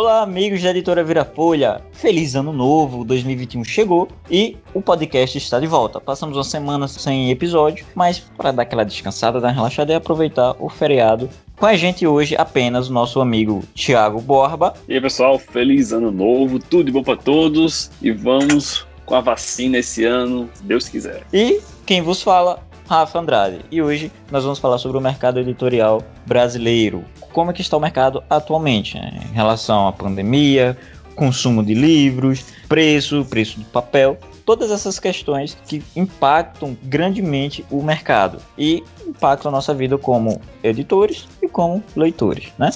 Olá, amigos da editora Vira Folha. Feliz ano novo, 2021 chegou e o podcast está de volta. Passamos uma semana sem episódio, mas para dar aquela descansada, dar uma relaxada e aproveitar o feriado. Com a gente hoje apenas o nosso amigo Thiago Borba. E aí, pessoal, feliz ano novo, tudo de bom para todos e vamos com a vacina esse ano, se Deus quiser. E quem vos fala, Rafa Andrade. E hoje nós vamos falar sobre o mercado editorial brasileiro. Como é que está o mercado atualmente né? em relação à pandemia, consumo de livros, preço, preço do papel, todas essas questões que impactam grandemente o mercado e impactam a nossa vida como editores e como leitores, né?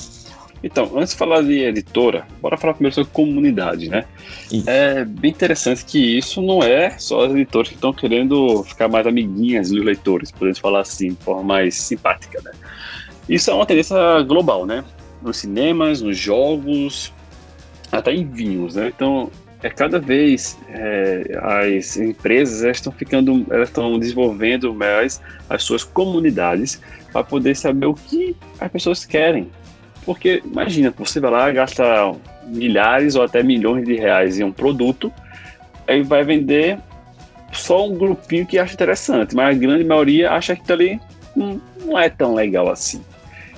Então, antes de falar de editora, bora falar primeiro sobre comunidade, né? Isso. É bem interessante que isso não é só as editoras que estão querendo ficar mais amiguinhas dos leitores, podemos falar assim, de forma mais simpática, né? Isso é uma tendência global, né? Nos cinemas, nos jogos, até em vinhos, né? Então, é cada vez é, as empresas estão ficando, elas estão desenvolvendo mais as suas comunidades para poder saber o que as pessoas querem, porque imagina, você vai lá, gasta milhares ou até milhões de reais em um produto, aí vai vender só um grupinho que acha interessante, mas a grande maioria acha que tá ali hum, não é tão legal assim.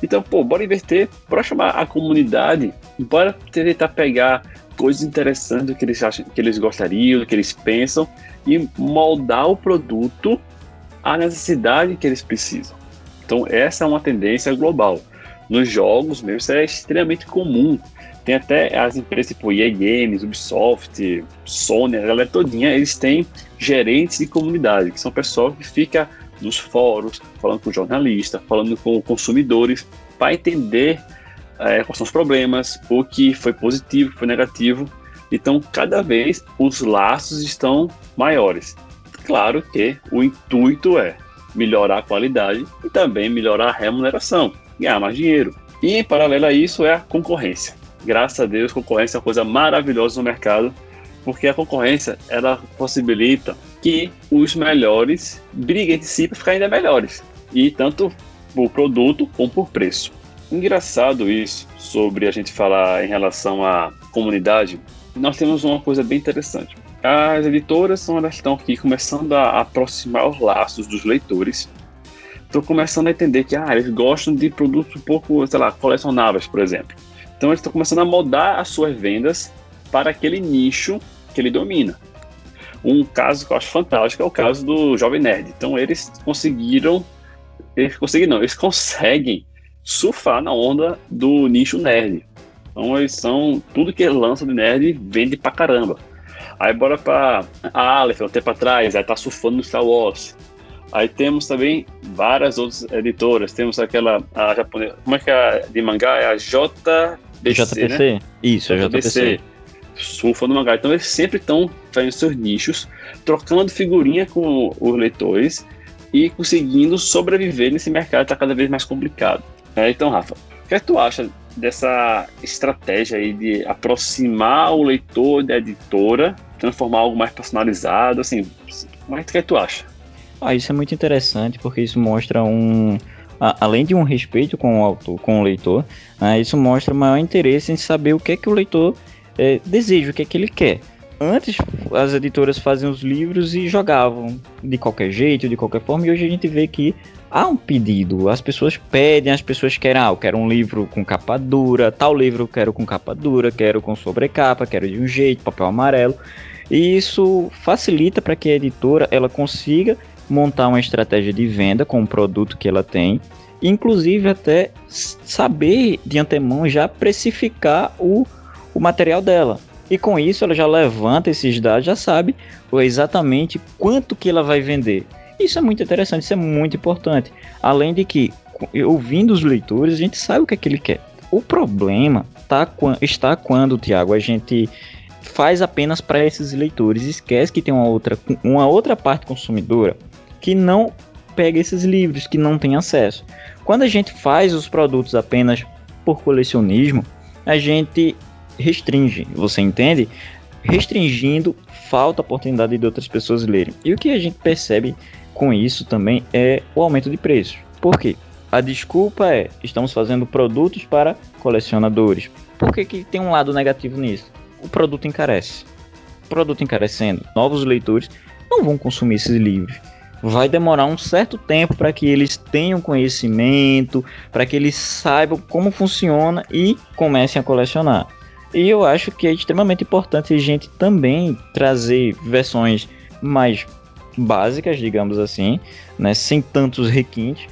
Então, pô, bora inverter, bora chamar a comunidade, bora tentar pegar coisas interessantes do que eles acham, que eles gostariam, do que eles pensam e moldar o produto à necessidade que eles precisam. Então, essa é uma tendência global nos jogos mesmo, isso é extremamente comum. Tem até as empresas tipo EA Games, Ubisoft, Sony, a galera todinha, eles têm gerentes de comunidade, que são pessoas que ficam nos fóruns, falando com jornalistas, falando com consumidores, para entender é, quais são os problemas, o que foi positivo, o que foi negativo. Então, cada vez os laços estão maiores. Claro que o intuito é melhorar a qualidade e também melhorar a remuneração ganhar mais dinheiro. E em paralelo a isso é a concorrência. Graças a Deus, concorrência é uma coisa maravilhosa no mercado, porque a concorrência ela possibilita que os melhores briguem entre si para ficar ainda melhores, e tanto por produto como por preço. Engraçado isso sobre a gente falar em relação à comunidade. Nós temos uma coisa bem interessante. As editoras são elas estão aqui começando a aproximar os laços dos leitores estou começando a entender que ah, eles gostam de produtos um pouco, sei lá, colecionáveis, por exemplo. Então eles estão começando a mudar as suas vendas para aquele nicho que ele domina. Um caso que eu acho fantástico é o caso do Jovem Nerd. Então eles conseguiram, eles conseguiram não, eles conseguem surfar na onda do nicho nerd. Então eles são, tudo que lança de nerd vende pra caramba. Aí bora pra Aleph, um tempo atrás, aí tá surfando no Star Wars. Aí temos também várias outras editoras. Temos aquela a japonesa, como é que é a de mangá? É a JBC, JPC. Né? Isso, a JPC. Surfa no mangá. Então eles sempre estão fazendo seus nichos, trocando figurinha com os leitores e conseguindo sobreviver nesse mercado que está cada vez mais complicado. É, então, Rafa, o que, é que tu acha dessa estratégia aí de aproximar o leitor da editora, transformar algo mais personalizado? Assim, como é que tu acha? Ah, isso é muito interessante porque isso mostra um. além de um respeito com o autor, com o leitor, né, isso mostra maior interesse em saber o que é que o leitor é, deseja, o que é que ele quer. Antes as editoras faziam os livros e jogavam de qualquer jeito, de qualquer forma, e hoje a gente vê que há um pedido, as pessoas pedem, as pessoas querem, ah, eu quero um livro com capa dura, tal livro eu quero com capa dura, quero com sobrecapa, quero de um jeito, papel amarelo. E isso facilita para que a editora ela consiga montar uma estratégia de venda com o produto que ela tem, inclusive até saber de antemão já precificar o, o material dela. E com isso ela já levanta esses dados, já sabe exatamente quanto que ela vai vender. Isso é muito interessante, isso é muito importante. Além de que, ouvindo os leitores, a gente sabe o que é que ele quer. O problema tá, está quando, Tiago, a gente faz apenas para esses leitores, esquece que tem uma outra, uma outra parte consumidora que não pega esses livros, que não tem acesso. Quando a gente faz os produtos apenas por colecionismo, a gente restringe, você entende? Restringindo, falta a oportunidade de outras pessoas lerem. E o que a gente percebe com isso também é o aumento de preços. Por quê? A desculpa é: estamos fazendo produtos para colecionadores. Por que, que tem um lado negativo nisso? O produto encarece. O produto encarecendo, novos leitores não vão consumir esses livros. Vai demorar um certo tempo para que eles tenham conhecimento, para que eles saibam como funciona e comecem a colecionar. E eu acho que é extremamente importante a gente também trazer versões mais básicas, digamos assim, né, sem tantos requintes,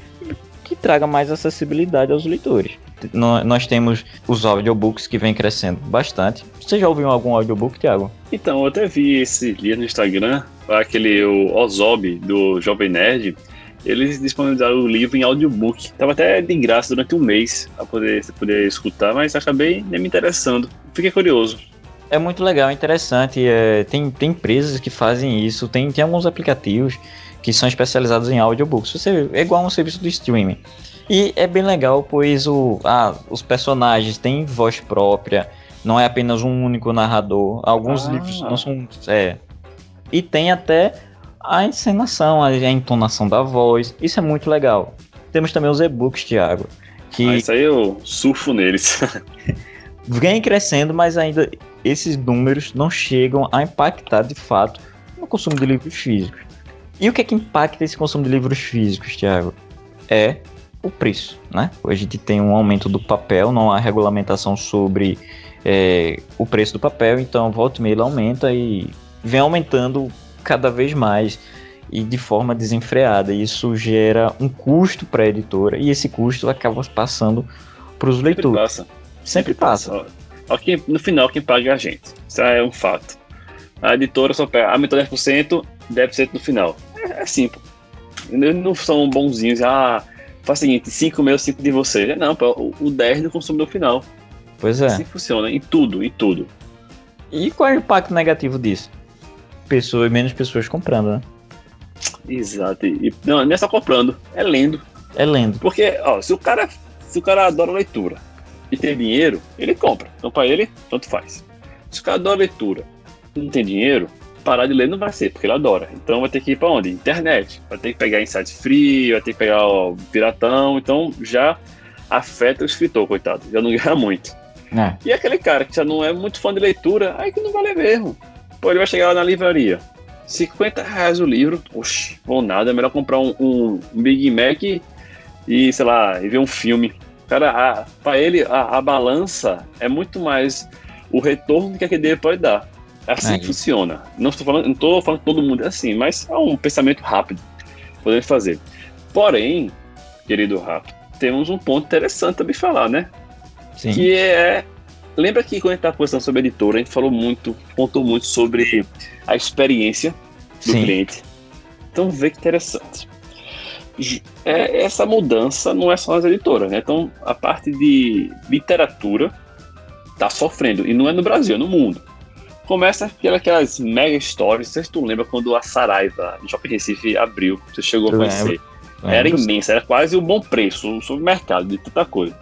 que traga mais acessibilidade aos leitores. Nós temos os audiobooks que vem crescendo bastante. Você já ouviu algum audiobook, Thiago? Então, eu até vi esse dia no Instagram, aquele o Ozob do Jovem Nerd, eles disponibilizaram o livro em audiobook. Tava até de graça durante um mês para poder, poder escutar, mas acabei nem me interessando. Fiquei curioso. É muito legal, é interessante. É, tem, tem empresas que fazem isso, tem, tem alguns aplicativos que são especializados em audiobooks. Você, é igual um serviço do streaming. E é bem legal, pois o, ah, os personagens têm voz própria, não é apenas um único narrador. Alguns ah. livros não são. É, e tem até a encenação, a, entonação da voz. Isso é muito legal. Temos também os e-books, Thiago. Que ah, isso aí eu surfo neles. vem crescendo, mas ainda esses números não chegam a impactar de fato no consumo de livros físicos. E o que é que impacta esse consumo de livros físicos, Thiago? É o preço, né? A gente tem um aumento do papel, não há regulamentação sobre é, o preço do papel, então volta e meia ele aumenta e vem aumentando cada vez mais e de forma desenfreada. Isso gera um custo para a editora e esse custo acaba passando para os leitores. Sempre, passa. passa. no final, quem paga é a gente. Isso é um fato. A editora só pega, aumentou 10%, 10% no final. É, é simples. Eles não são bonzinhos, ah, faz o seguinte, 5 meus, 5 de você. Não, pô, o 10 no consumidor final. Pois é. Assim funciona, em tudo, em tudo. E qual é o impacto negativo disso? pessoas, menos pessoas comprando, né? Exato. E, não, não é só comprando, é lendo. É lendo. Porque, ó, se o cara, se o cara adora leitura e tem dinheiro, ele compra. Então, para ele, tanto faz. Se o cara adora leitura e não tem dinheiro, parar de ler não vai ser, porque ele adora. Então vai ter que ir para onde? Internet. Vai ter que pegar insight free, vai ter que pegar o piratão. Então já afeta o escritor, coitado. Já não ganha muito. É. E aquele cara que já não é muito fã de leitura, aí que não vale mesmo. Pô, ele vai chegar lá na livraria. 50 reais o livro. Oxi, bom nada. É melhor comprar um, um Big Mac e, sei lá, e ver um filme. Cara, para ele, a, a, balança é muito mais o retorno que a QD pode dar. É assim é. que funciona. Não estou falando, não tô falando que todo mundo é assim, mas é um pensamento rápido. Podemos fazer. Porém, querido Rato, temos um ponto interessante também falar, né? Sim. Que é Lembra que quando a gente estava conversando sobre a editora, a gente falou muito, contou muito sobre a experiência do Sim. cliente. Então vê que interessante. É, essa mudança não é só nas editoras, né? Então a parte de literatura está sofrendo, e não é no Brasil, é no mundo. Começa pelas mega stories, não sei se tu lembra quando a Saraiva, no Shopping Recife, abriu, você chegou a conhecer. Era imensa, era quase o um bom preço, o supermercado de tanta coisa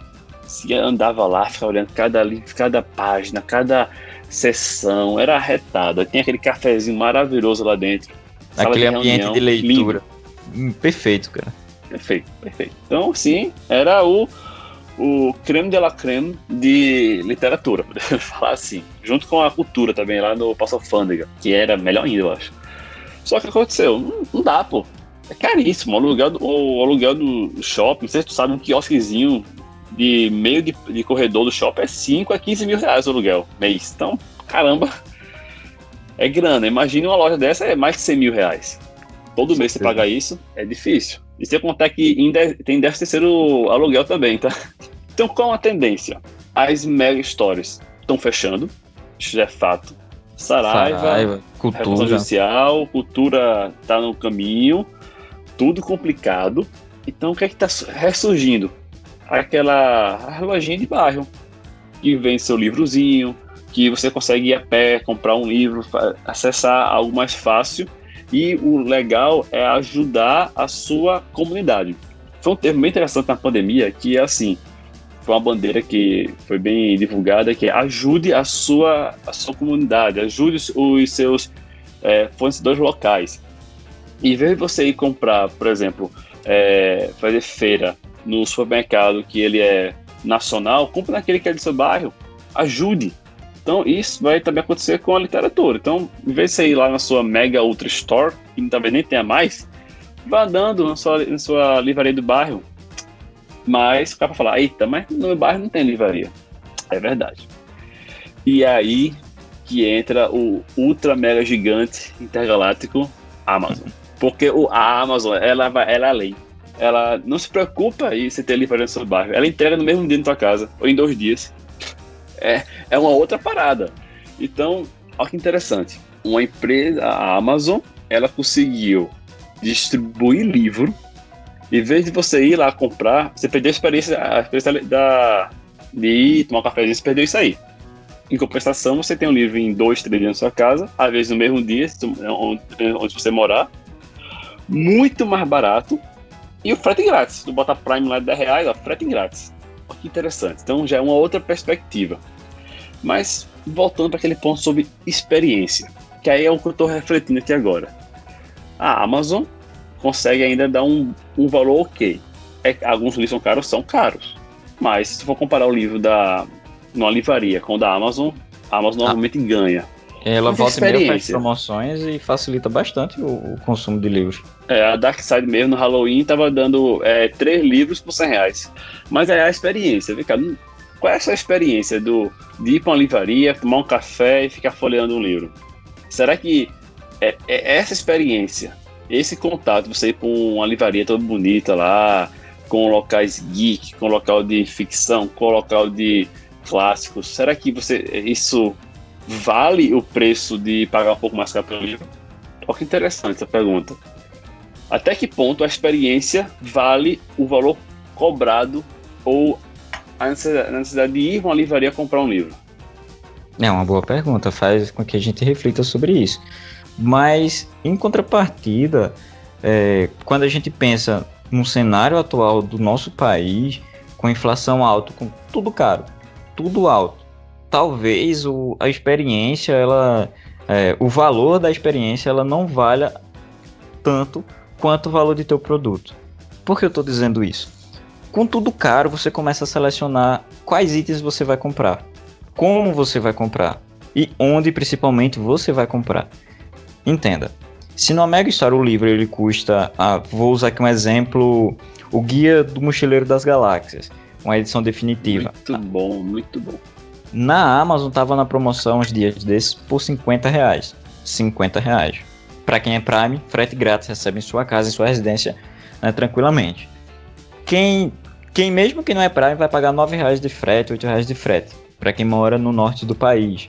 se andava lá, ficava olhando cada cada página, cada sessão, era arretado. Tinha aquele cafezinho maravilhoso lá dentro. Aquele de ambiente de leitura. Hum, perfeito, cara. Perfeito, perfeito. Então, sim, era o, o creme de la creme de literatura, podemos falar assim. Junto com a cultura também, lá no Passo Alfândega, que era melhor ainda, eu acho. Só que aconteceu, não, não dá, pô. É caríssimo. O aluguel, do, o aluguel do shopping, não sei se tu sabe, um quiosquezinho de meio de, de corredor do shopping é 5 a 15 mil reais o aluguel mês. Então, caramba, é grana. Imagine uma loja dessa é mais que 100 mil reais. Todo mês você paga isso, é difícil. E você contar que ainda tem 10 terceiro aluguel também, tá? Então, qual a tendência? As mega stories estão fechando, isso já é fato. Saraiva, Saraiva cultura. judicial, cultura tá no caminho, tudo complicado. Então, o que é que tá ressurgindo? aquela lojinha de bairro que vende seu livrozinho, que você consegue ir a pé, comprar um livro, acessar algo mais fácil. E o legal é ajudar a sua comunidade. Foi um termo bem interessante na pandemia, que é assim, foi uma bandeira que foi bem divulgada, que é ajude a sua, a sua comunidade, ajude os seus é, fornecedores locais. E de você ir comprar, por exemplo, é, fazer feira no supermercado que ele é nacional, compre naquele que é do seu bairro. Ajude. Então, isso vai também acontecer com a literatura. Então, em vez de você ir lá na sua Mega Ultra Store, que talvez nem tenha mais, vá andando na sua, na sua livraria do bairro. Mas o cara vai falar, eita, mas no meu bairro não tem livraria. É verdade. E aí que entra o ultra mega gigante intergaláctico Amazon. Porque o, a Amazon, ela, vai, ela é além. Ela não se preocupa em você ter livraria no seu bairro. Ela entrega no mesmo dia na tua casa, ou em dois dias é, é uma outra parada. Então, olha que interessante. Uma empresa, a Amazon, ela conseguiu distribuir livro. Em vez de você ir lá comprar, você perdeu a experiência, a experiência da, de ir tomar um cafezinho, você perdeu isso aí. Em compensação, você tem um livro em dois, três dias na sua casa, às vezes no mesmo dia, onde, onde você morar, muito mais barato e o frete grátis. Tu bota Prime lá de 10 reais, ó, frete grátis. Interessante. Então já é uma outra perspectiva. Mas voltando para aquele ponto sobre experiência, que aí é o que eu estou refletindo aqui agora. A Amazon consegue ainda dar um, um valor ok. É, alguns livros são caros, são caros. Mas se for comparar o livro da numa livraria com o da Amazon, a Amazon ah. normalmente ganha. Ela volta e meia faz promoções e facilita bastante o, o, consumo de livros. É, a Dark Side mesmo no Halloween estava dando é, três livros por 100 reais. Mas é a experiência, vem cá, qual é a sua experiência do, de ir para uma livraria, tomar um café e ficar folheando um livro? Será que é, é essa experiência, esse contato, você ir para uma livraria toda bonita lá, com locais geek, com local de ficção, com local de clássicos, será que você isso vale o preço de pagar um pouco mais caro pelo livro? Olha que interessante essa pergunta. Até que ponto a experiência vale o valor cobrado ou a necessidade de ir a uma livraria comprar um livro? É uma boa pergunta, faz com que a gente reflita sobre isso. Mas, em contrapartida, é, quando a gente pensa no cenário atual do nosso país, com inflação alta, com tudo caro, tudo alto, talvez o, a experiência, ela, é, o valor da experiência, ela não valha tanto quanto o valor de teu produto. Por que eu estou dizendo isso? Com tudo caro, você começa a selecionar quais itens você vai comprar, como você vai comprar e onde principalmente você vai comprar. Entenda. Se no Mega Store o livro ele custa, ah, vou usar aqui um exemplo, o Guia do Mochileiro das Galáxias, uma edição definitiva. Muito bom, muito bom. Na Amazon tava na promoção uns dias desses por 50 reais. 50 reais. Para quem é Prime, frete grátis recebe em sua casa, em sua residência, né, tranquilamente. Quem quem mesmo que não é Prime vai pagar 9 reais de frete, 8 reais de frete, para quem mora no norte do país,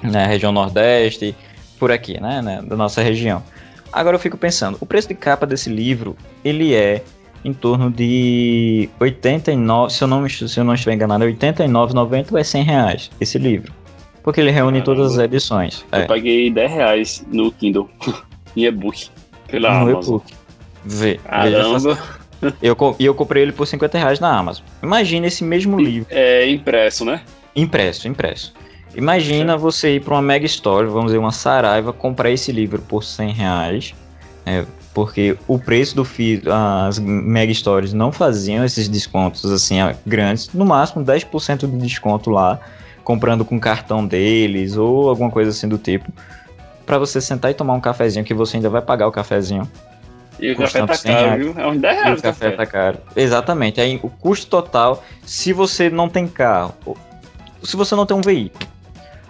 na né, região nordeste, por aqui, né, né, da nossa região. Agora eu fico pensando, o preço de capa desse livro, ele é em torno de 89, se eu não, se eu não estiver enganado, é 89,90 ou é 100 reais esse livro. Porque ele reúne Caramba. todas as edições. Eu é. paguei 10 reais no Kindle, em e-book, pela no Amazon. E-book. Vê. Caramba. Eu, e eu comprei ele por 50 reais na Amazon. Imagina esse mesmo livro. É impresso, né? Impresso, impresso. Imagina você ir para uma Mega Store, vamos dizer, uma Saraiva, comprar esse livro por 100 reais. É, porque o preço do FII, as Mega Stores não faziam esses descontos assim grandes, no máximo 10% de desconto lá, comprando com cartão deles ou alguma coisa assim do tipo, para você sentar e tomar um cafezinho que você ainda vai pagar o cafezinho e o café tá caro, viu? É uns 10 reais. E o café, café tá caro. Exatamente. Aí o custo total, se você não tem carro, se você não tem um veículo,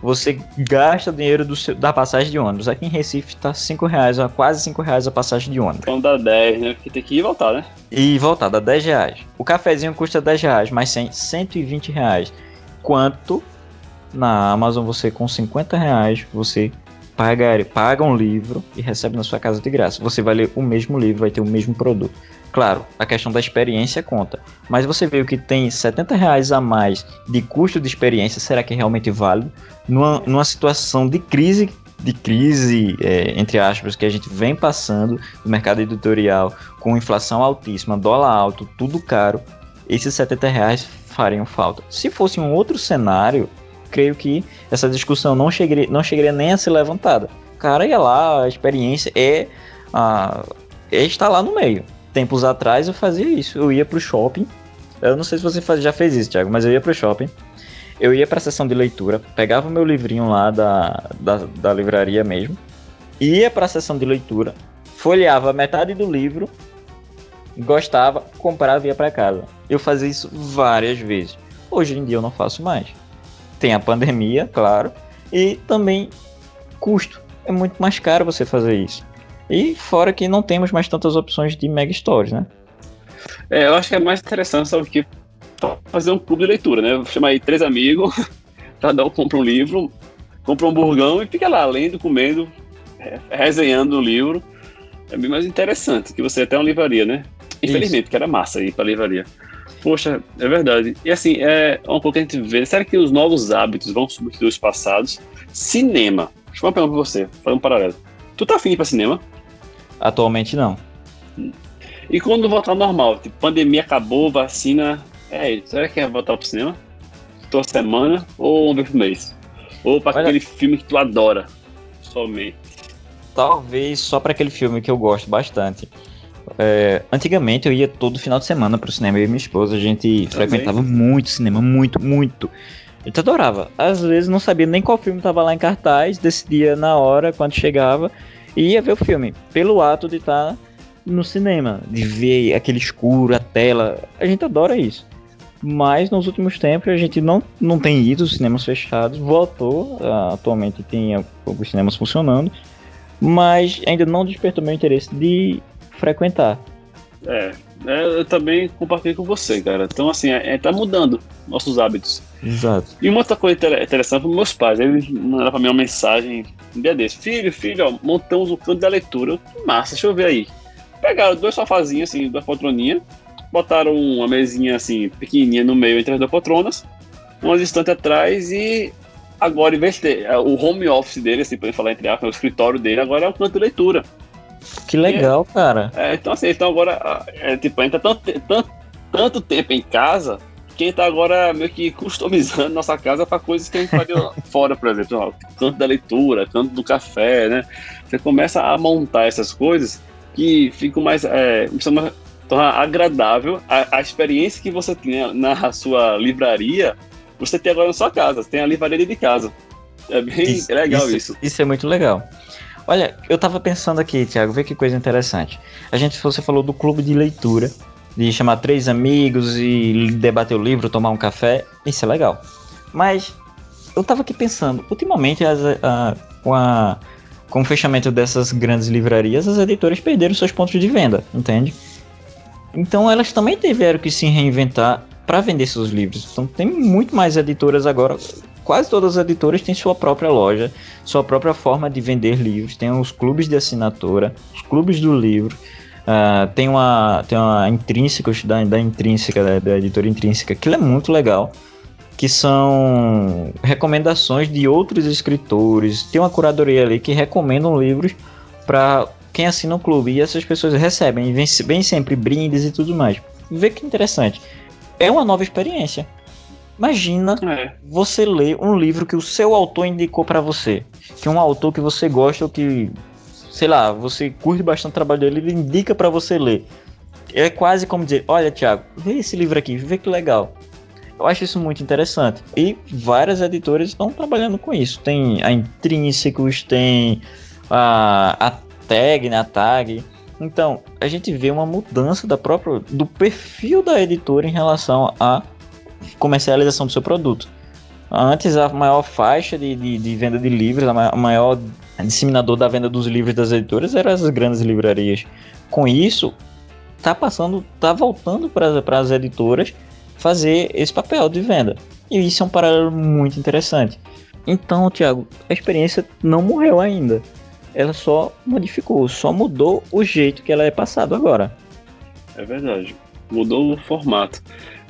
você gasta dinheiro do seu, da passagem de ônibus. Aqui em Recife tá 5 reais, quase 5 reais a passagem de ônibus. Então dá 10, né? Porque tem que ir e voltar, né? E voltar, dá 10 reais. O cafezinho custa 10 reais, mas 100, 120 reais. Quanto na Amazon você com 50 reais você paga, paga um livro e recebe na sua casa de graça. Você vai ler o mesmo livro, vai ter o mesmo produto. Claro, a questão da experiência conta. Mas você vê que tem 70 reais a mais de custo de experiência, será que é realmente válido? Numa, numa situação de crise, de crise, é, entre aspas, que a gente vem passando no mercado editorial, com inflação altíssima, dólar alto, tudo caro, esses 70 reais fariam falta. Se fosse um outro cenário, creio que essa discussão não chegaria, não chegaria nem a ser levantada. O cara ia lá, a experiência é, a, é lá no meio. Tempos atrás eu fazia isso. Eu ia pro shopping. Eu não sei se você já fez isso, Thiago, mas eu ia pro shopping. Eu ia pra sessão de leitura, pegava meu livrinho lá da, da, da livraria mesmo, ia pra sessão de leitura, folheava metade do livro, gostava, comprava e ia pra casa. Eu fazia isso várias vezes. Hoje em dia eu não faço mais. Tem a pandemia, claro, e também custo. É muito mais caro você fazer isso. E fora que não temos mais tantas opções de mega stories, né? É, eu acho que é mais interessante, sabe, que fazer um clube de leitura, né? Chamar aí três amigos, cada um compra um livro, compra um burgão e fica lá lendo, comendo, resenhando o livro. É bem mais interessante que você até uma livraria, né? Infelizmente, Isso. que era massa ir pra livraria. Poxa, é verdade. E assim, é uma coisa que a gente vê. Será que os novos hábitos vão substituir os passados? Cinema. Deixa eu fazer uma pergunta pra você, fazer um paralelo. Tu tá afim de ir pra cinema? Atualmente não. E quando voltar ao normal? Tipo, pandemia acabou, vacina. É isso. Será que é voltar pro cinema? Tua semana ou uma vez por mês? Ou pra Olha... aquele filme que tu adora? Somente. Talvez só para aquele filme que eu gosto bastante. É, antigamente eu ia todo final de semana pro cinema, eu e minha esposa, a gente Também. frequentava muito cinema, muito, muito. Eu te adorava. Às vezes não sabia nem qual filme tava lá em cartaz, decidia na hora, quando chegava, e ia ver o filme. Pelo ato de estar tá no cinema, de ver aquele escuro, a tela. A gente adora isso. Mas nos últimos tempos a gente não, não tem ido, os cinemas fechados, voltou. Uh, atualmente tem alguns cinemas funcionando, mas ainda não despertou meu interesse de frequentar. É, é, eu também compartilho com você, cara. Então, assim, é, é, tá mudando nossos hábitos. Exato. E uma outra coisa interessante para meus pais, eles mandaram para mim uma mensagem um dia desse: Filho, filho, ó, montamos o canto da leitura. Massa, deixa eu ver aí. Pegaram dois sofazinhos, assim, duas poltroninhas, botaram uma mesinha, assim, pequenininha no meio entre as duas poltronas, umas estantes atrás e agora, em vez de ter é, o home office dele, assim, pra falar entre aspas, o escritório dele, agora é o canto de leitura. Que legal, é, cara. É, então, assim, então agora, é, tipo, a gente tá tanto, tanto, tanto tempo em casa que a gente tá agora meio que customizando nossa casa para coisas que a gente faria fora, por exemplo, ó, canto da leitura, canto do café, né? Você começa a montar essas coisas que ficam mais, é, mais torna agradável a, a, experiência que você tinha na sua livraria, você tem agora na sua casa, você tem a livraria de casa. É bem isso, legal isso, isso. Isso é muito legal. Olha, eu tava pensando aqui, Thiago, vê que coisa interessante. A gente, você falou do clube de leitura, de chamar três amigos e debater o livro, tomar um café, isso é legal. Mas eu tava aqui pensando, ultimamente as, a, com, a, com o fechamento dessas grandes livrarias, as editoras perderam seus pontos de venda, entende? Então elas também tiveram que se reinventar para vender seus livros. Então tem muito mais editoras agora quase todas as editoras têm sua própria loja, sua própria forma de vender livros. Tem os clubes de assinatura, os clubes do livro. Uh, tem uma tem uma intrínseca da, da intrínseca da, da, editora intrínseca que é muito legal que são recomendações de outros escritores tem uma curadoria ali que recomendam livros para quem assina o clube e essas pessoas recebem vem, vem sempre brindes e tudo mais vê que interessante é uma nova experiência Imagina é. você ler um livro que o seu autor indicou para você. Que é um autor que você gosta ou que, sei lá, você curte bastante o trabalho dele, ele indica para você ler. É quase como dizer: Olha, Thiago, vê esse livro aqui, vê que legal. Eu acho isso muito interessante. E várias editoras estão trabalhando com isso. Tem a Intrínsecos, tem a, a Tag, né, a Tag. Então, a gente vê uma mudança da própria, do perfil da editora em relação a comercialização do seu produto. Antes, a maior faixa de, de, de venda de livros, a maior disseminador da venda dos livros das editoras eram as grandes livrarias. Com isso, tá passando, tá voltando para as editoras fazer esse papel de venda. E isso é um paralelo muito interessante. Então, Thiago, a experiência não morreu ainda. Ela só modificou, só mudou o jeito que ela é passada agora. É verdade. Mudou o formato.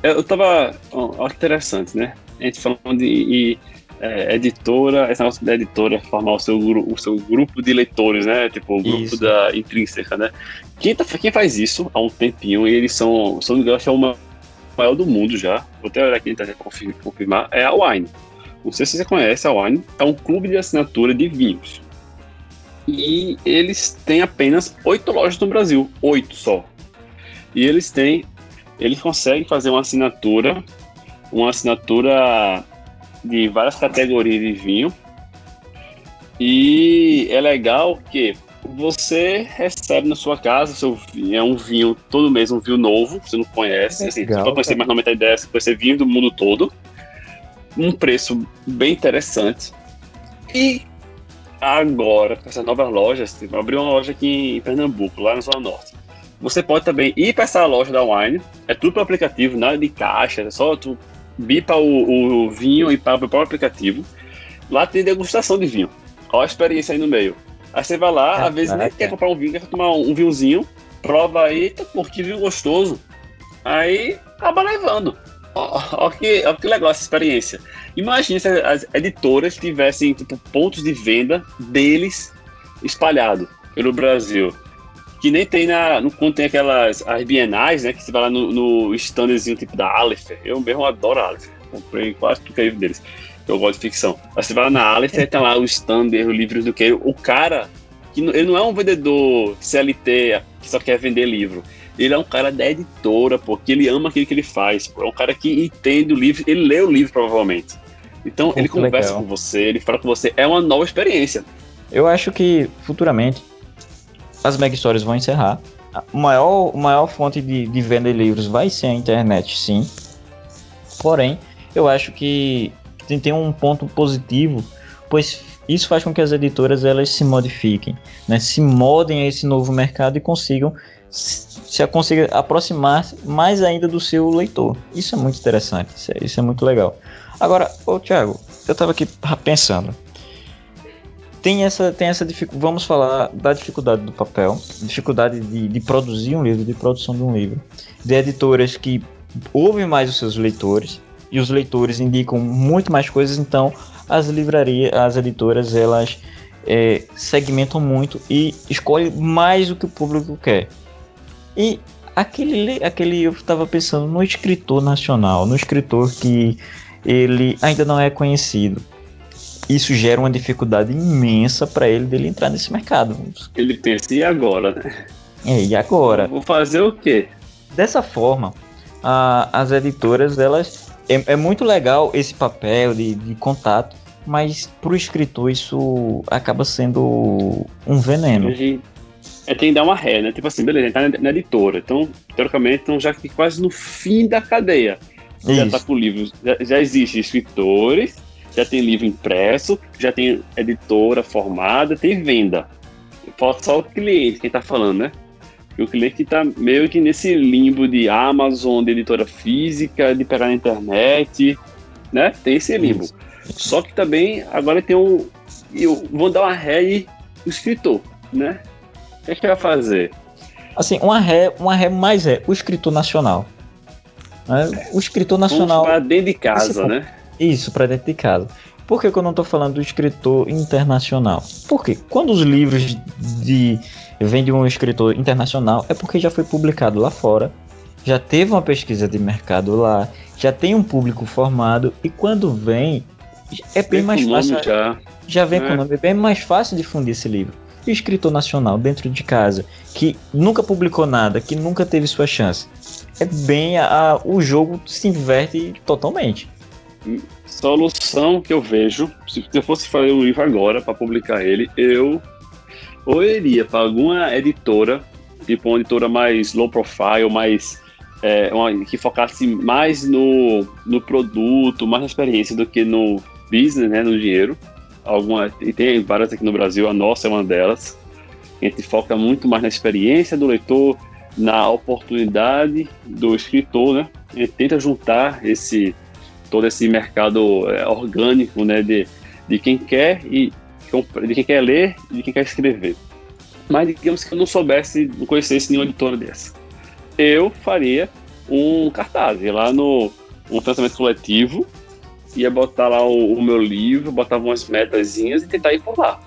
Eu tava. Ó, interessante, né? A gente falando de e, é, editora, esse negócio da editora formar o seu, o seu grupo de leitores, né? Tipo, o grupo isso. da intrínseca, né? Quem, tá, quem faz isso há um tempinho, e eles são, se não me engano, é o maior do mundo já. Vou até olhar aqui para confirmar, é a Wine. Não sei se você conhece a Wine, é um clube de assinatura de vinhos. E eles têm apenas oito lojas no Brasil, oito só. E eles têm, eles conseguem fazer uma assinatura, uma assinatura de várias categorias de vinho. E é legal que você recebe na sua casa seu vinho, é um vinho todo mês, um vinho novo, você não conhece, assim, legal, você pode conhecer mais não da ideia, você conhecer vinho do mundo todo, um preço bem interessante. E agora, com essas novas lojas, tipo, abriu uma loja aqui em Pernambuco, lá na Zona Norte. Você pode também ir para essa loja da Wine, é tudo pelo aplicativo, nada de caixa, é só tu bipa o, o vinho e para o próprio aplicativo. Lá tem degustação de vinho. Olha a experiência aí no meio. Aí você vai lá, é, às vezes é, nem é. quer comprar um vinho, quer tomar um, um vinhozinho, prova aí, tá, pô, que vinho gostoso. Aí acaba levando. Olha que, ó, que legal essa experiência. Imagina se as editoras tivessem tipo, pontos de venda deles espalhados pelo Brasil. Que nem tem na. Quando tem aquelas as bienais, né? Que você vai lá no, no standzinho tipo da Aleph. Eu mesmo adoro a Aleph. Comprei quase tudo que é livro deles. Eu gosto de ficção. Aí você vai lá na Aleph e tem lá o stand, os livros do que. O cara, que ele não é um vendedor CLT que só quer vender livro ele é um cara da editora, porque ele ama aquilo que ele faz. Pô. É um cara que entende o livro, ele lê o livro provavelmente. Então Muito ele conversa legal. com você, ele fala com você. É uma nova experiência. Eu acho que futuramente as mega stories vão encerrar. O maior, a maior fonte de, de venda de livros vai ser a internet, sim. Porém, eu acho que tem, tem um ponto positivo, pois isso faz com que as editoras elas se modifiquem, né? se modem a esse novo mercado e consigam se consiga aproximar mais ainda do seu leitor. Isso é muito interessante, isso é, isso é muito legal. Agora, ô Thiago, eu estava aqui pensando. Tem essa, tem essa dificuldade. Vamos falar da dificuldade do papel, dificuldade de, de produzir um livro, de produção de um livro, de editoras que ouvem mais os seus leitores e os leitores indicam muito mais coisas, então as livrarias, as editoras, elas é, segmentam muito e escolhem mais o que o público quer. E aquele, aquele eu estava pensando no escritor nacional, no escritor que ele ainda não é conhecido. Isso gera uma dificuldade imensa para ele dele entrar nesse mercado. Ele pensa, e agora, né? É, e agora? Vou fazer o quê? Dessa forma, a, as editoras, elas. É, é, muito legal esse papel de, de contato, mas para o escritor isso acaba sendo um veneno. É, tem que dar uma ré, né? Tipo assim, beleza, tá na, editora. Então, teoricamente, então já que quase no fim da cadeia. Isso. Já tá com livros. Já, já existe escritores, já tem livro impresso, já tem editora formada, tem venda. Falta só o cliente, quem tá falando, né? E o cliente tá meio que nesse limbo de Amazon, de editora física, de pegar na internet, né? Tem esse limbo. Isso. Só que também agora tem um. Vão dar uma ré e o escritor, né? que, que vai fazer? Assim, uma ré, uma ré mais é o escritor nacional. Né? O escritor nacional. Dentro de casa, né? Isso, para dentro de casa. Por que, que, eu não estou falando do escritor internacional? Porque quando os livros de vêm de um escritor internacional, é porque já foi publicado lá fora, já teve uma pesquisa de mercado lá, já tem um público formado e quando vem é bem mais fácil. Já, já vem é. com o nome, é bem mais fácil difundir esse livro escritor nacional dentro de casa que nunca publicou nada, que nunca teve sua chance, é bem a, a o jogo se inverte totalmente. Solução que eu vejo, se eu fosse fazer um livro agora para publicar ele, eu ou eu iria para alguma editora, tipo uma editora mais low profile, mais é, uma, que focasse mais no, no produto, mais na experiência do que no business, né, no dinheiro alguma, e tem várias aqui no Brasil, a nossa é uma delas. A gente foca muito mais na experiência do leitor, na oportunidade do escritor, né? A gente tenta juntar esse todo esse mercado é, orgânico, né, de, de quem quer e de quem quer ler e de quem quer escrever. Mas digamos que eu não soubesse, não conhecesse nenhuma editora dessa. Eu faria um cartaz, ia lá no um pensamento coletivo ia botar lá o, o meu livro, botava umas metazinhas e tentar ir por lá.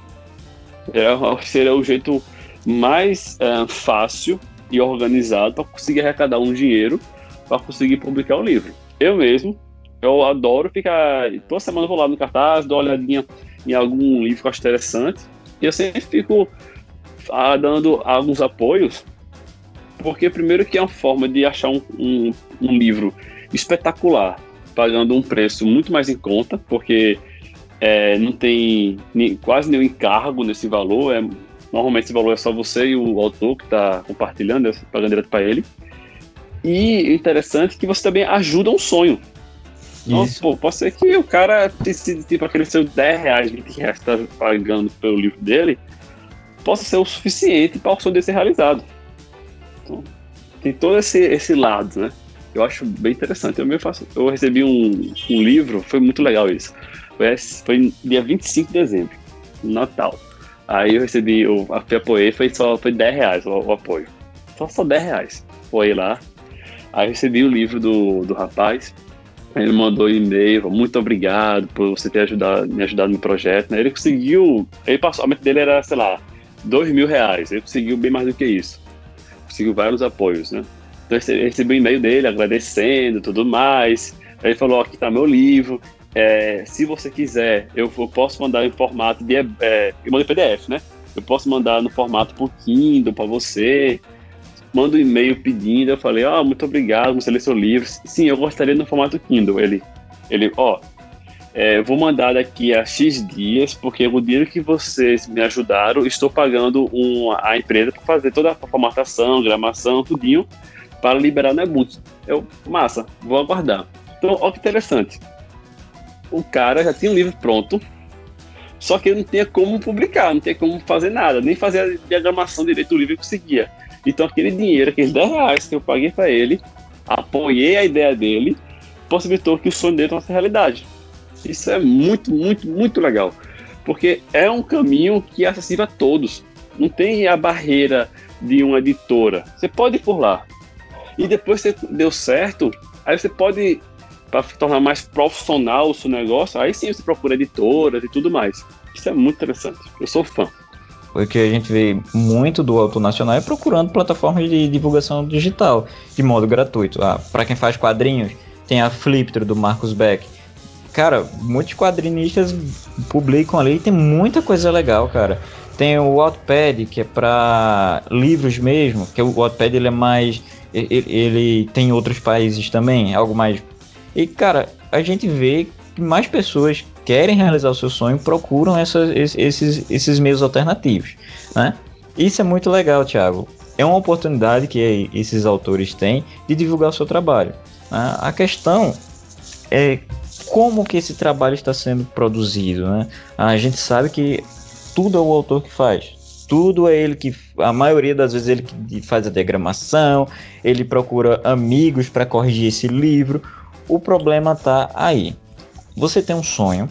Era, seria o jeito mais é, fácil e organizado para conseguir arrecadar um dinheiro para conseguir publicar o livro. Eu mesmo, eu adoro ficar. Toda semana eu vou lá no cartaz, dou uma olhadinha em algum livro que eu acho interessante. E eu sempre fico ah, dando alguns apoios Porque primeiro que é uma forma de achar um, um, um livro espetacular, pagando um preço muito mais em conta, porque é, não tem nem, quase nenhum encargo nesse valor. É, normalmente esse valor é só você e o autor que está compartilhando, pagando direto para ele. E interessante que você também ajuda um sonho. Então, pô, pode ser que o cara decide, tipo, aquele seu 10 reais, 20 reais que tá pagando pelo livro dele, possa ser o suficiente para o sonho dele ser realizado. Então, tem todo esse, esse lado, né? Eu acho bem interessante. Eu, mesmo faço, eu recebi um, um livro, foi muito legal isso. Foi, foi dia 25 de dezembro, Natal. Aí eu recebi, eu apoiei, foi só foi 10 reais o, o apoio. Só, só 10 reais. Foi lá. Aí eu recebi o livro do, do rapaz. Ele mandou um e-mail, muito obrigado por você ter ajudado, me ajudado no projeto. Né? Ele conseguiu, ele passou, a meta dele era, sei lá, 2 mil reais. Ele conseguiu bem mais do que isso. Conseguiu vários apoios, né? Então eu recebi um e-mail dele agradecendo tudo mais. Ele falou, aqui tá meu livro. É, se você quiser, eu, eu, posso mandar em formato de. É, eu mando em PDF, né? Eu posso mandar no formato por Kindle para você. Manda um e-mail pedindo. Eu falei, ah, muito obrigado, lê seu livro. Sim, eu gostaria no formato Kindle. Ele, ele ó, é, eu vou mandar daqui a X dias, porque o dinheiro que vocês me ajudaram, estou pagando um, a empresa para fazer toda a formatação, gramação, tudinho para liberar no e-book. Eu, massa, vou aguardar. Então, olha que interessante. O cara já tinha um livro pronto, só que ele não tinha como publicar, não tinha como fazer nada, nem fazer a diagramação direito do livro que conseguia. Então, aquele dinheiro, aqueles 10 reais que eu paguei para ele, apoiei a ideia dele, possibilitou que o sonho dele fosse realidade. Isso é muito, muito, muito legal. Porque é um caminho que é acessível a todos. Não tem a barreira de uma editora. Você pode ir por lá. E depois que deu certo, aí você pode, para tornar mais profissional o seu negócio, aí sim você procura editoras e tudo mais. Isso é muito interessante. Eu sou fã. Porque a gente vê muito do autor nacional é procurando plataformas de divulgação digital de modo gratuito. Ah, para quem faz quadrinhos, tem a Flipter do Marcos Beck. Cara, muitos quadrinistas publicam ali e tem muita coisa legal, cara. Tem o Wattpad, que é para livros mesmo, que o Wattpad ele é mais ele, ele tem outros países também, algo mais. E cara, a gente vê mais pessoas querem realizar o seu sonho, procuram esses, esses meios alternativos, né? Isso é muito legal, Thiago. É uma oportunidade que esses autores têm de divulgar o seu trabalho. Né? A questão é como que esse trabalho está sendo produzido, né? A gente sabe que tudo é o autor que faz tudo é ele que, a maioria das vezes, ele que faz a diagramação, ele procura amigos para corrigir esse livro. O problema tá aí. Você tem um sonho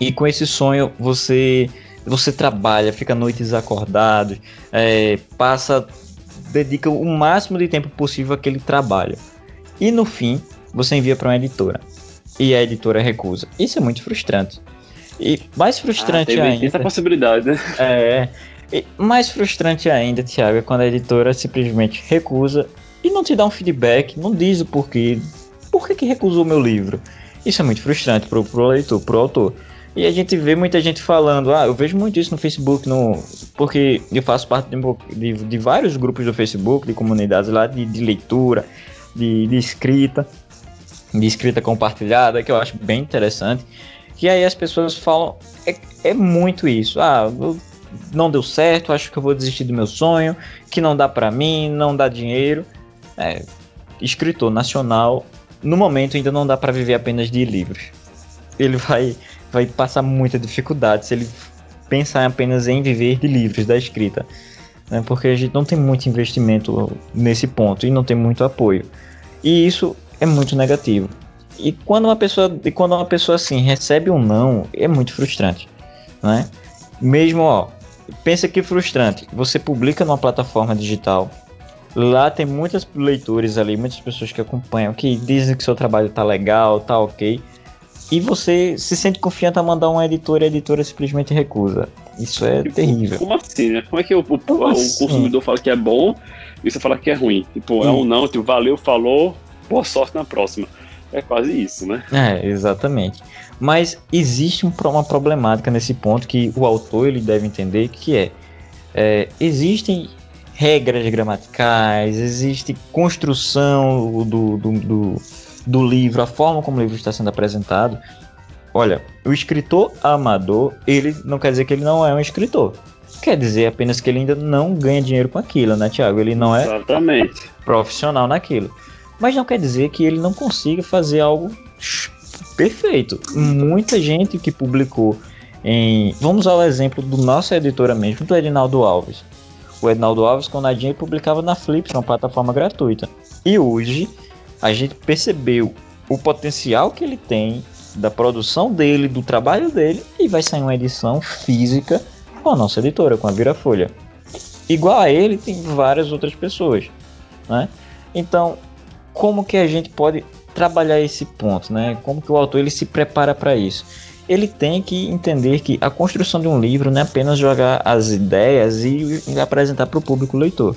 e com esse sonho você você trabalha, fica noites acordados, é, passa, dedica o máximo de tempo possível àquele trabalho. E no fim, você envia para uma editora. E a editora recusa. Isso é muito frustrante. E mais frustrante ah, ainda. Essa possibilidade, né? É. E mais frustrante ainda, Thiago, é quando a editora simplesmente recusa e não te dá um feedback, não diz o porquê. Por que, que recusou meu livro? Isso é muito frustrante pro, pro leitor, pro autor. E a gente vê muita gente falando, ah, eu vejo muito isso no Facebook, no, porque eu faço parte de, de, de vários grupos do Facebook, de comunidades lá de, de leitura, de, de escrita, de escrita compartilhada, que eu acho bem interessante. Que aí as pessoas falam, é, é muito isso. Ah, não deu certo, acho que eu vou desistir do meu sonho, que não dá para mim, não dá dinheiro. É, escritor nacional, no momento ainda não dá para viver apenas de livros. Ele vai, vai passar muita dificuldade se ele pensar apenas em viver de livros, da escrita. Né? Porque a gente não tem muito investimento nesse ponto e não tem muito apoio. E isso é muito negativo. E quando uma pessoa, e quando uma pessoa assim recebe um não, é muito frustrante, né? Mesmo, ó, pensa que frustrante. Você publica numa plataforma digital, lá tem muitos leitores ali, muitas pessoas que acompanham, que dizem que seu trabalho tá legal, tá ok. E você se sente confiante a mandar uma editora e a editora simplesmente recusa. Isso é tipo, terrível. Como assim, né? Como é que o, o, o assim? consumidor fala que é bom e você fala que é ruim? Tipo, é um não, tipo, valeu, falou, boa sorte na próxima. É quase isso, né? É, exatamente. Mas existe uma problemática nesse ponto que o autor ele deve entender que é, é existem regras gramaticais, existe construção do, do, do, do livro, a forma como o livro está sendo apresentado. Olha, o escritor amador, ele não quer dizer que ele não é um escritor. Quer dizer apenas que ele ainda não ganha dinheiro com aquilo, né, Tiago? Ele não é Exatamente. profissional naquilo. Mas não quer dizer que ele não consiga fazer algo perfeito. Muita gente que publicou em. Vamos ao exemplo do nosso editora mesmo, do Edinaldo Alves. O Edinaldo Alves, com o Nadinha, publicava na Flips, uma plataforma gratuita. E hoje a gente percebeu o potencial que ele tem da produção dele, do trabalho dele, e vai sair uma edição física com a nossa editora, com a Vira Folha. Igual a ele, tem várias outras pessoas, né? Então, como que a gente pode trabalhar esse ponto, né? Como que o autor ele se prepara para isso? Ele tem que entender que a construção de um livro não é apenas jogar as ideias e, apresentar para o público leitor.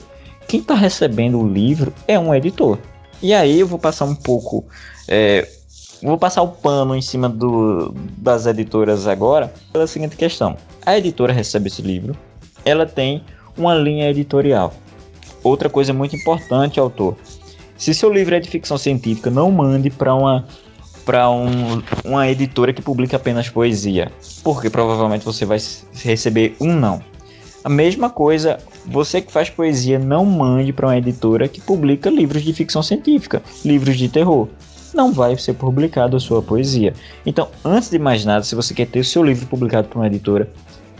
Quem está recebendo o livro é um editor. E aí eu vou passar um pouco, é, vou passar o pano em cima do, das editoras agora pela seguinte questão: a editora recebe esse livro, ela tem uma linha editorial. Outra coisa muito importante, autor, se seu livro é de ficção científica, não mande para uma para um, uma editora que publica apenas poesia, porque provavelmente você vai receber um não. A mesma coisa, você que faz poesia, não mande para uma editora que publica livros de ficção científica, livros de terror. Não vai ser publicado a sua poesia. Então, antes de mais nada, se você quer ter o seu livro publicado por uma editora,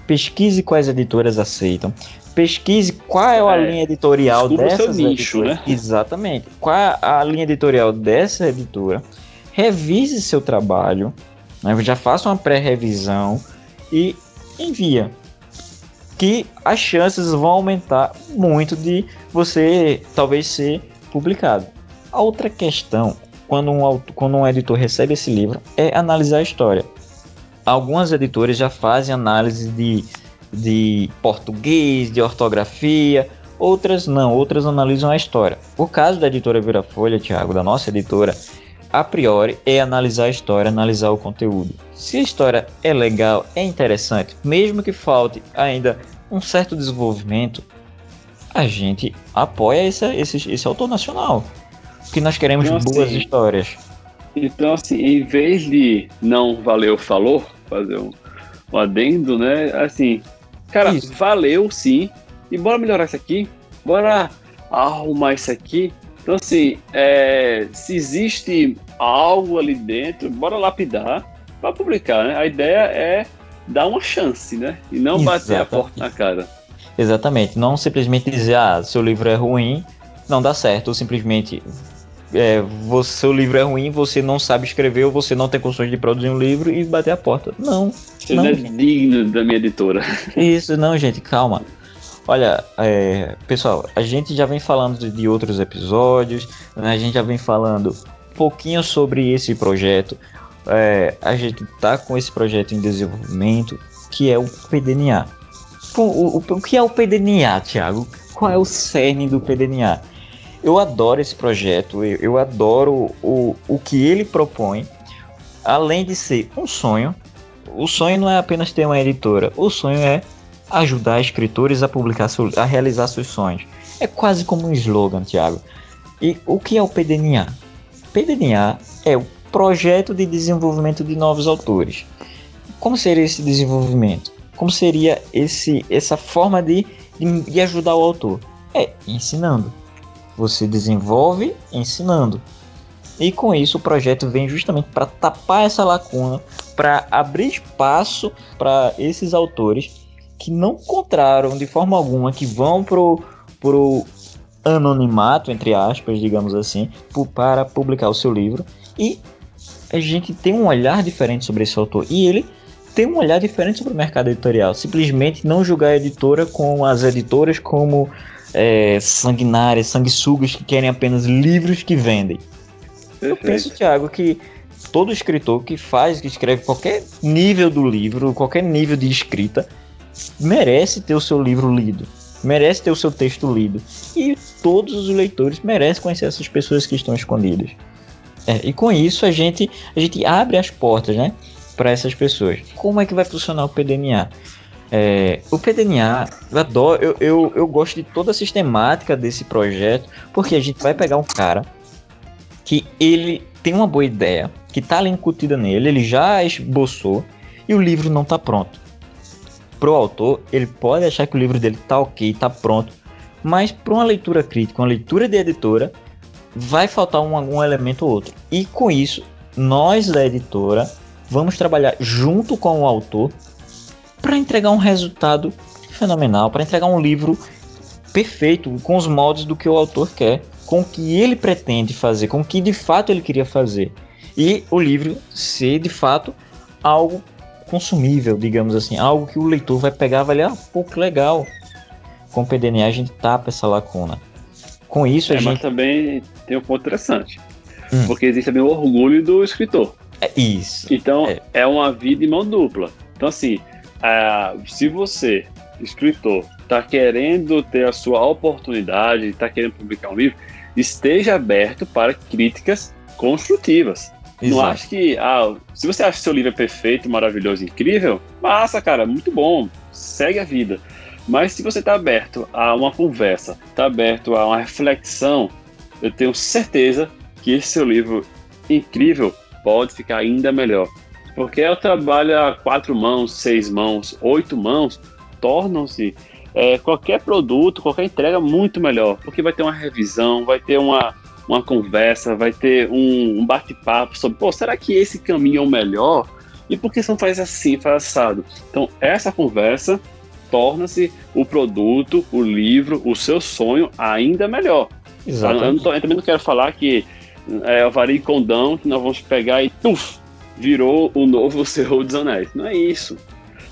pesquise quais editoras aceitam, pesquise qual é a é, linha editorial dessa nicho, né? Exatamente. Qual é a linha editorial dessa editora? Revise seu trabalho, né? já faça uma pré-revisão e envia. Que as chances vão aumentar muito de você talvez ser publicado. A outra questão, quando um, quando um editor recebe esse livro, é analisar a história. Algumas editoras já fazem análise de de português, de ortografia, outras não, outras analisam a história. O caso da editora Vira Folha, Thiago, da nossa editora, a priori é analisar a história, analisar o conteúdo. Se a história é legal, é interessante, mesmo que falte ainda um certo desenvolvimento, a gente apoia esse, esse, esse autor nacional. Porque nós queremos então, boas assim, histórias. Então, assim, em vez de não valeu, falou, fazer um, um adendo, né? Assim, Cara, isso. valeu sim. E bora melhorar isso aqui. Bora arrumar isso aqui. Então, assim, é, se existe algo ali dentro, bora lapidar para publicar, né? A ideia é dar uma chance, né? E não Exatamente. bater a porta na cara. Exatamente. Não simplesmente dizer, ah, seu livro é ruim, não dá certo. Ou simplesmente, é, você, seu livro é ruim, você não sabe escrever, ou você não tem condições de produzir um livro e bater a porta. Não. Você não, não é digno da minha editora. Isso, não, gente, calma. Olha, é, pessoal, a gente já vem falando de, outros episódios, né, a gente já vem falando um pouquinho sobre esse projeto. É, a gente tá com esse projeto em desenvolvimento, que é o PDNA. O, o, o que é o PDNA, Thiago? Qual é o cerne do PDNA? Eu adoro esse projeto, eu, eu adoro o, o que ele propõe, além de ser um sonho. O sonho não é apenas ter uma editora, o sonho é ajudar escritores a publicar, a realizar seus sonhos. É quase como um slogan, Thiago. E o que é o PDNA? PDNA é o projeto de desenvolvimento de novos autores. Como seria esse desenvolvimento? Como seria esse, essa forma de, de, de ajudar o autor? É ensinando. Você desenvolve ensinando. E com isso o projeto vem justamente para tapar essa lacuna, para abrir espaço para esses autores que não encontraram de forma alguma, que vão pro, pro anonimato, entre aspas, digamos assim, para publicar o seu livro. E a gente tem um olhar diferente sobre esse autor. E ele tem um olhar diferente sobre o mercado editorial. Simplesmente não julgar a editora com as editoras como é, sanguinárias, sanguessugas que querem apenas livros que vendem. Eu penso, Thiago, que todo escritor que faz, que escreve qualquer nível do livro, qualquer nível de escrita, merece ter o seu livro lido, merece ter o seu texto lido. E todos os leitores merecem conhecer essas pessoas que estão escondidas. É, e com isso a gente, a gente abre as portas, né? Para essas pessoas. Como é que vai funcionar o PDNA? É, o PDNA, eu adoro, eu, eu, eu gosto de toda a sistemática desse projeto, porque a gente vai pegar um cara que ele tem uma boa ideia, que tá ali incutida nele, ele já esboçou, e o livro não tá pronto. Pro autor, ele pode achar que o livro dele tá ok, tá pronto, mas para uma leitura crítica, uma leitura de editora, vai faltar um, algum elemento ou outro. E com isso, nós da editora vamos trabalhar junto com o autor para entregar um resultado fenomenal, para entregar um livro perfeito, com os moldes do que o autor quer, com o que ele pretende fazer, com o que de fato ele queria fazer. E o livro ser de fato algo consumível, digamos assim, algo que o leitor vai pegar e vai ler, ah, pô, que legal. Com o PDNA a gente tapa essa lacuna. Com isso é, a gente. Mas também tem um ponto interessante. Hum. Porque existe também o orgulho do escritor. É isso. Então é, é uma vida em mão dupla. Então, assim, uh, se você, escritor, está querendo ter a sua oportunidade, está querendo publicar um livro, esteja aberto para críticas construtivas. Exato. Não acho que. Ah, se você acha que seu livro é perfeito, maravilhoso, incrível, massa, cara, muito bom. Segue a vida. Mas se você está aberto a uma conversa, está aberto a uma reflexão, eu tenho certeza que esse seu livro incrível pode ficar ainda melhor. Porque o trabalho a quatro mãos, seis mãos, oito mãos, tornam-se é, qualquer produto, qualquer entrega muito melhor. Porque vai ter uma revisão, vai ter uma, uma conversa, vai ter um, um bate-papo sobre, pô, será que esse caminho é o melhor? E por que você não faz assim, faz assado? Então, essa conversa torna-se o produto, o livro, o seu sonho ainda melhor. Exatamente. Eu, não tô, eu também não quero falar que é o Vari Condão que nós vamos pegar e tuf, virou o novo Senhor dos Anéis. Não é isso.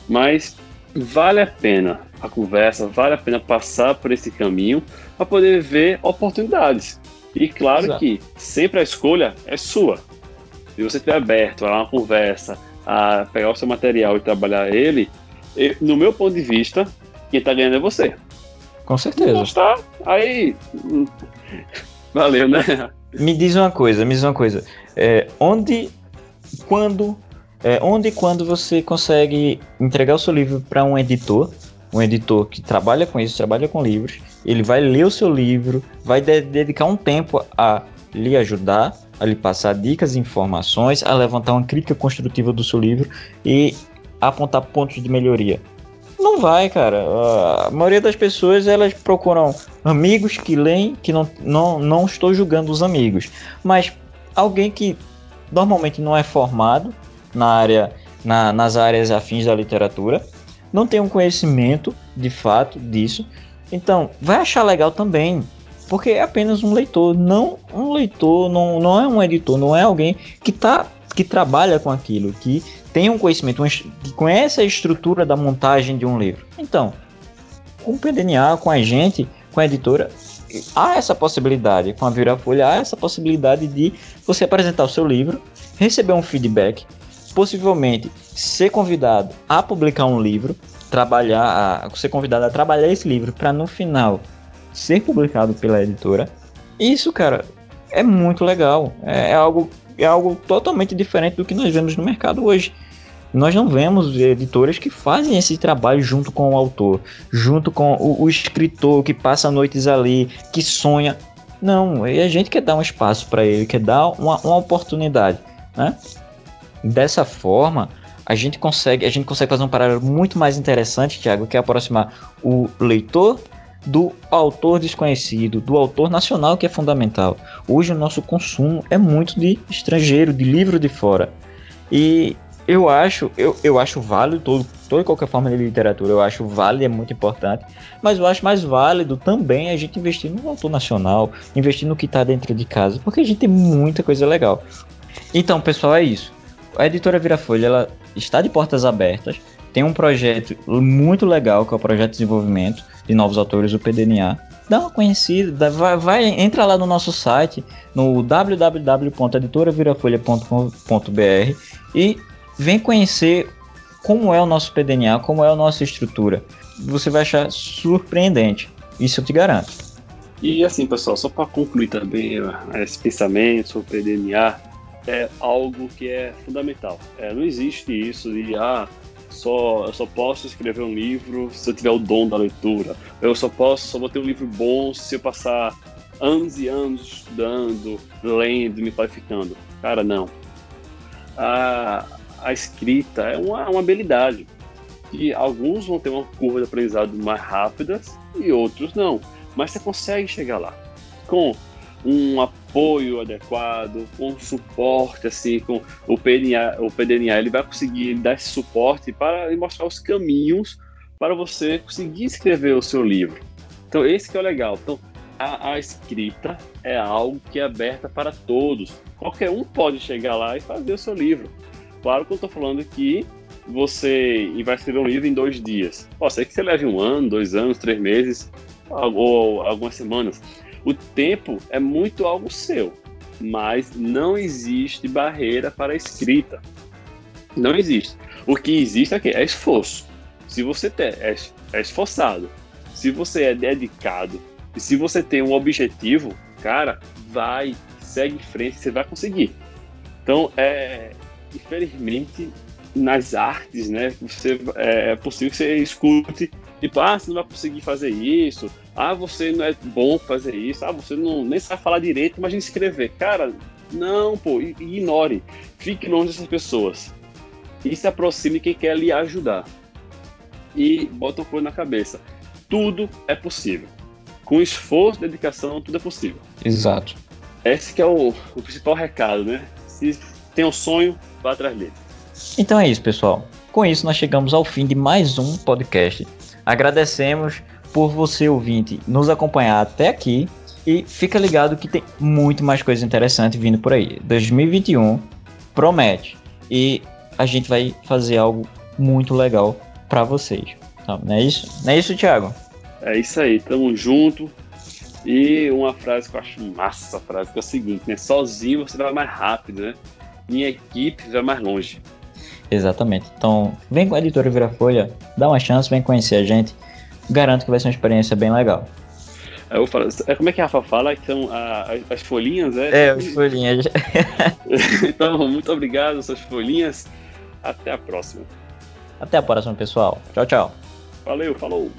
Mas vale a pena a conversa, vale a pena passar por esse caminho para poder ver oportunidades. E claro Exato. que sempre a escolha é sua. Se você estiver aberto a uma conversa, a pegar o seu material e trabalhar ele, no meu ponto de vista, quem está ganhando é você. Com certeza. Gostar, aí. Valeu, né? Me diz uma coisa, me diz uma coisa. É, onde, quando, é, onde e quando você consegue entregar o seu livro para um editor, um editor que trabalha com isso, trabalha com livros, ele vai ler o seu livro, vai de dedicar um tempo a lhe ajudar, a lhe passar dicas e informações, a levantar uma crítica construtiva do seu livro e apontar pontos de melhoria. Não vai, cara. A maioria das pessoas elas procuram amigos que leem, que não, não, não estou julgando os amigos, mas alguém que normalmente não é formado na área, na, nas áreas afins da literatura, não tem um conhecimento de fato disso, então vai achar legal também, porque é apenas um leitor, não um leitor, não, não é um editor, não é alguém que tá que trabalha com aquilo, que tem um conhecimento, que conhece a estrutura da montagem de um livro. Então, com o PDNA, com a gente, com a editora, há essa possibilidade, com a Virafolha, há essa possibilidade de você apresentar o seu livro, receber um feedback, possivelmente ser convidado a publicar um livro, trabalhar, a, ser convidado a trabalhar esse livro para no final ser publicado pela editora. Isso, cara, é muito legal. É, é algo é algo totalmente diferente do que nós vemos no mercado hoje. Nós não vemos editores que fazem esse trabalho junto com o autor, junto com o, o escritor que passa noites ali, que sonha. Não, e a gente quer dar um espaço para ele, quer dar uma, uma oportunidade, né? Dessa forma, a gente consegue, a gente consegue fazer um paralelo muito mais interessante, Thiago, que é aproximar o leitor do autor desconhecido, do autor nacional que é fundamental. Hoje o nosso consumo é muito de estrangeiro, de livro de fora. E eu acho, eu, eu acho válido todo, toda qualquer forma de literatura, eu acho válido, é muito importante, mas eu acho mais válido também a gente investir no autor nacional, investir no que está dentro de casa, porque a gente tem muita coisa legal. Então, pessoal, é isso. A editora Virafolha, ela está de portas abertas, tem um projeto muito legal, que é o projeto de desenvolvimento, de novos autores do PDNA. Dá uma conhecida, vai, vai entra lá no nosso site, no www.editoraviraffolha.com.br e vem conhecer como é o nosso PDNA, como é a nossa estrutura. Você vai achar surpreendente, isso eu te garanto. E assim, pessoal, só para concluir também esse pensamento sobre o PDNA, é algo que é fundamental. É, não existe isso de ah, só, eu só posso escrever um livro se eu tiver o dom da leitura. Eu só posso, só vou ter um livro bom se eu passar anos e anos estudando, lendo, me qualificando. Cara, não. A, a escrita é uma, uma habilidade. E alguns vão ter uma curva de aprendizado mais rápida e outros não. Mas você consegue chegar lá. Com um apoio adequado, com suporte, assim, com o PDNA, o PDNA ele vai conseguir dar esse suporte para mostrar os caminhos para você conseguir escrever o seu livro. Então, esse que é o legal. Então, a, a, escrita é algo que é aberta para todos. Qualquer um pode chegar lá e fazer o seu livro. Claro que eu estou falando que você vai escrever um livro em dois dias. Pode ser que você leve um ano, dois anos, três meses, ou algumas semanas. O tempo é muito algo seu, mas não existe barreira para a escrita. Não existe. O que existe aqui é esforço. Se você é, é esforçado, se você é dedicado, e se você tem um objetivo, cara, vai, segue em frente, você vai conseguir. Então, é, infelizmente, nas artes, né, você, é, é possível que você escute, tipo, ah, você não vai conseguir fazer isso, ah, você não é bom fazer isso, ah, você não nem sabe falar direito, imagina escrever. Cara, não, pô, ignore, fique longe dessas pessoas e se aproxime quem quer lhe ajudar. E bota o coisa na cabeça. Tudo é possível. Com esforço, dedicação, tudo é possível. Exato. Esse que é o, o principal recado, né? Se tem um sonho, vá atrás dele. Então é isso, pessoal. Com isso, nós chegamos ao fim de mais um podcast. Agradecemos por você, ouvinte, nos acompanhar até aqui. E fica ligado que tem muito mais coisa interessante vindo por aí. 2021 promete. E a gente vai fazer algo muito legal para vocês. Então, não é isso? Não é isso, Thiago? É isso aí, tamo junto. E uma frase que eu acho massa, a frase que é o seguinte, né? Sozinho você vai mais rápido, né? Em equipe vai mais longe. Exatamente. Então, vem com a editora Virafolha, dá uma chance, vem conhecer a gente. Garanto que vai ser uma experiência bem legal. Eu falo, é, como é que a Rafa fala? Então, a, as folhinhas, é? É, as folhinhas. então, muito obrigado, suas folhinhas. Até a próxima. Até a próxima, pessoal. Tchau, tchau. Valeu, falou.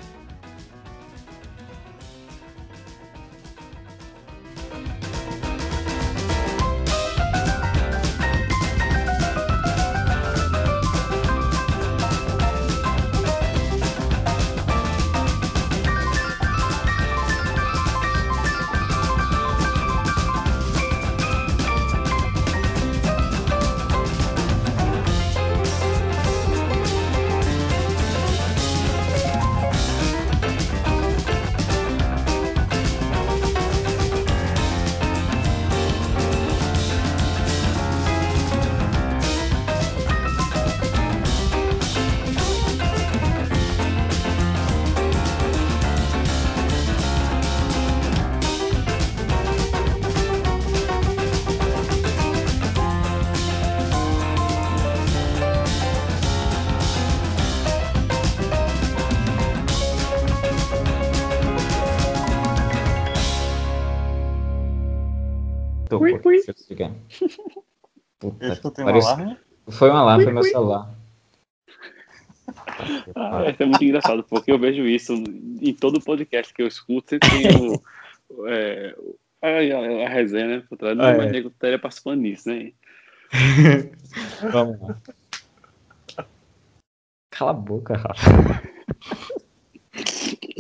Puta, eu um alarme? Foi um alarme, foi meu celular. Ah, é muito engraçado, porque eu vejo isso em todo podcast que eu escuto, sempre tem o, é, a, a, a, resenha, né? Por trás, ah, mas é. nego estaria participando nisso, né? Vamos lá. Cala a boca, Rafa.